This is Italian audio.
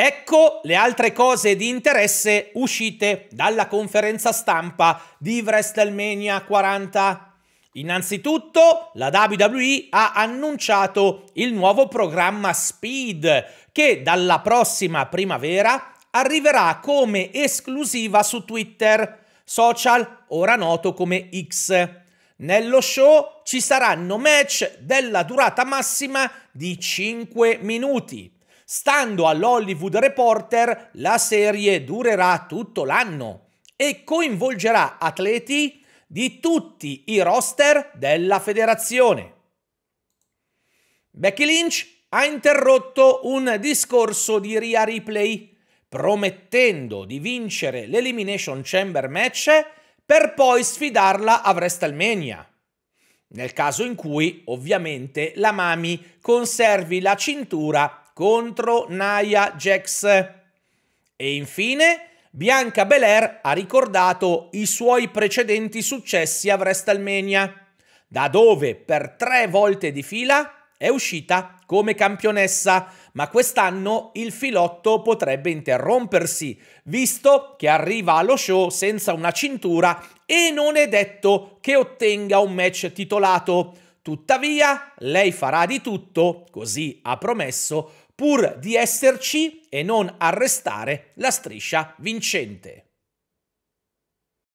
Ecco le altre cose di interesse uscite dalla conferenza stampa di WrestleMania 40. Innanzitutto, la WWE ha annunciato il nuovo programma Speed che dalla prossima primavera arriverà come esclusiva su Twitter, social ora noto come X. Nello show ci saranno match della durata massima di 5 minuti Stando all'Hollywood Reporter, la serie durerà tutto l'anno e coinvolgerà atleti di tutti i roster della federazione. Becky Lynch ha interrotto un discorso di Ria Ripley, promettendo di vincere l'Elimination Chamber match per poi sfidarla a WrestleMania. Nel caso in cui, ovviamente, la Mami conservi la cintura contro Naya Jax. E infine Bianca Belair ha ricordato i suoi precedenti successi a WrestleMania, da dove per tre volte di fila è uscita come campionessa, ma quest'anno il filotto potrebbe interrompersi, visto che arriva allo show senza una cintura e non è detto che ottenga un match titolato. Tuttavia, lei farà di tutto, così ha promesso, pur di esserci e non arrestare la striscia vincente.